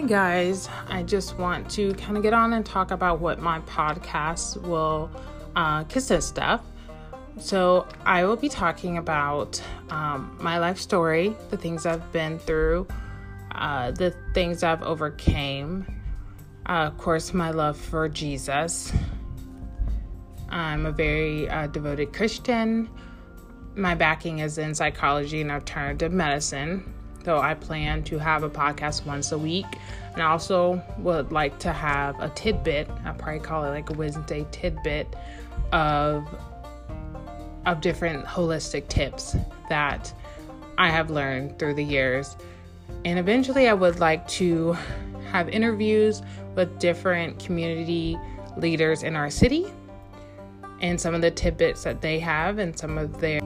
Hi, guys. I just want to kind of get on and talk about what my podcast will uh, consist of. So, I will be talking about um, my life story, the things I've been through, uh, the things I've overcame, uh, of course, my love for Jesus. I'm a very uh, devoted Christian. My backing is in psychology and alternative medicine. So I plan to have a podcast once a week. And I also would like to have a tidbit, I probably call it like a Wednesday tidbit of of different holistic tips that I have learned through the years. And eventually I would like to have interviews with different community leaders in our city and some of the tidbits that they have and some of their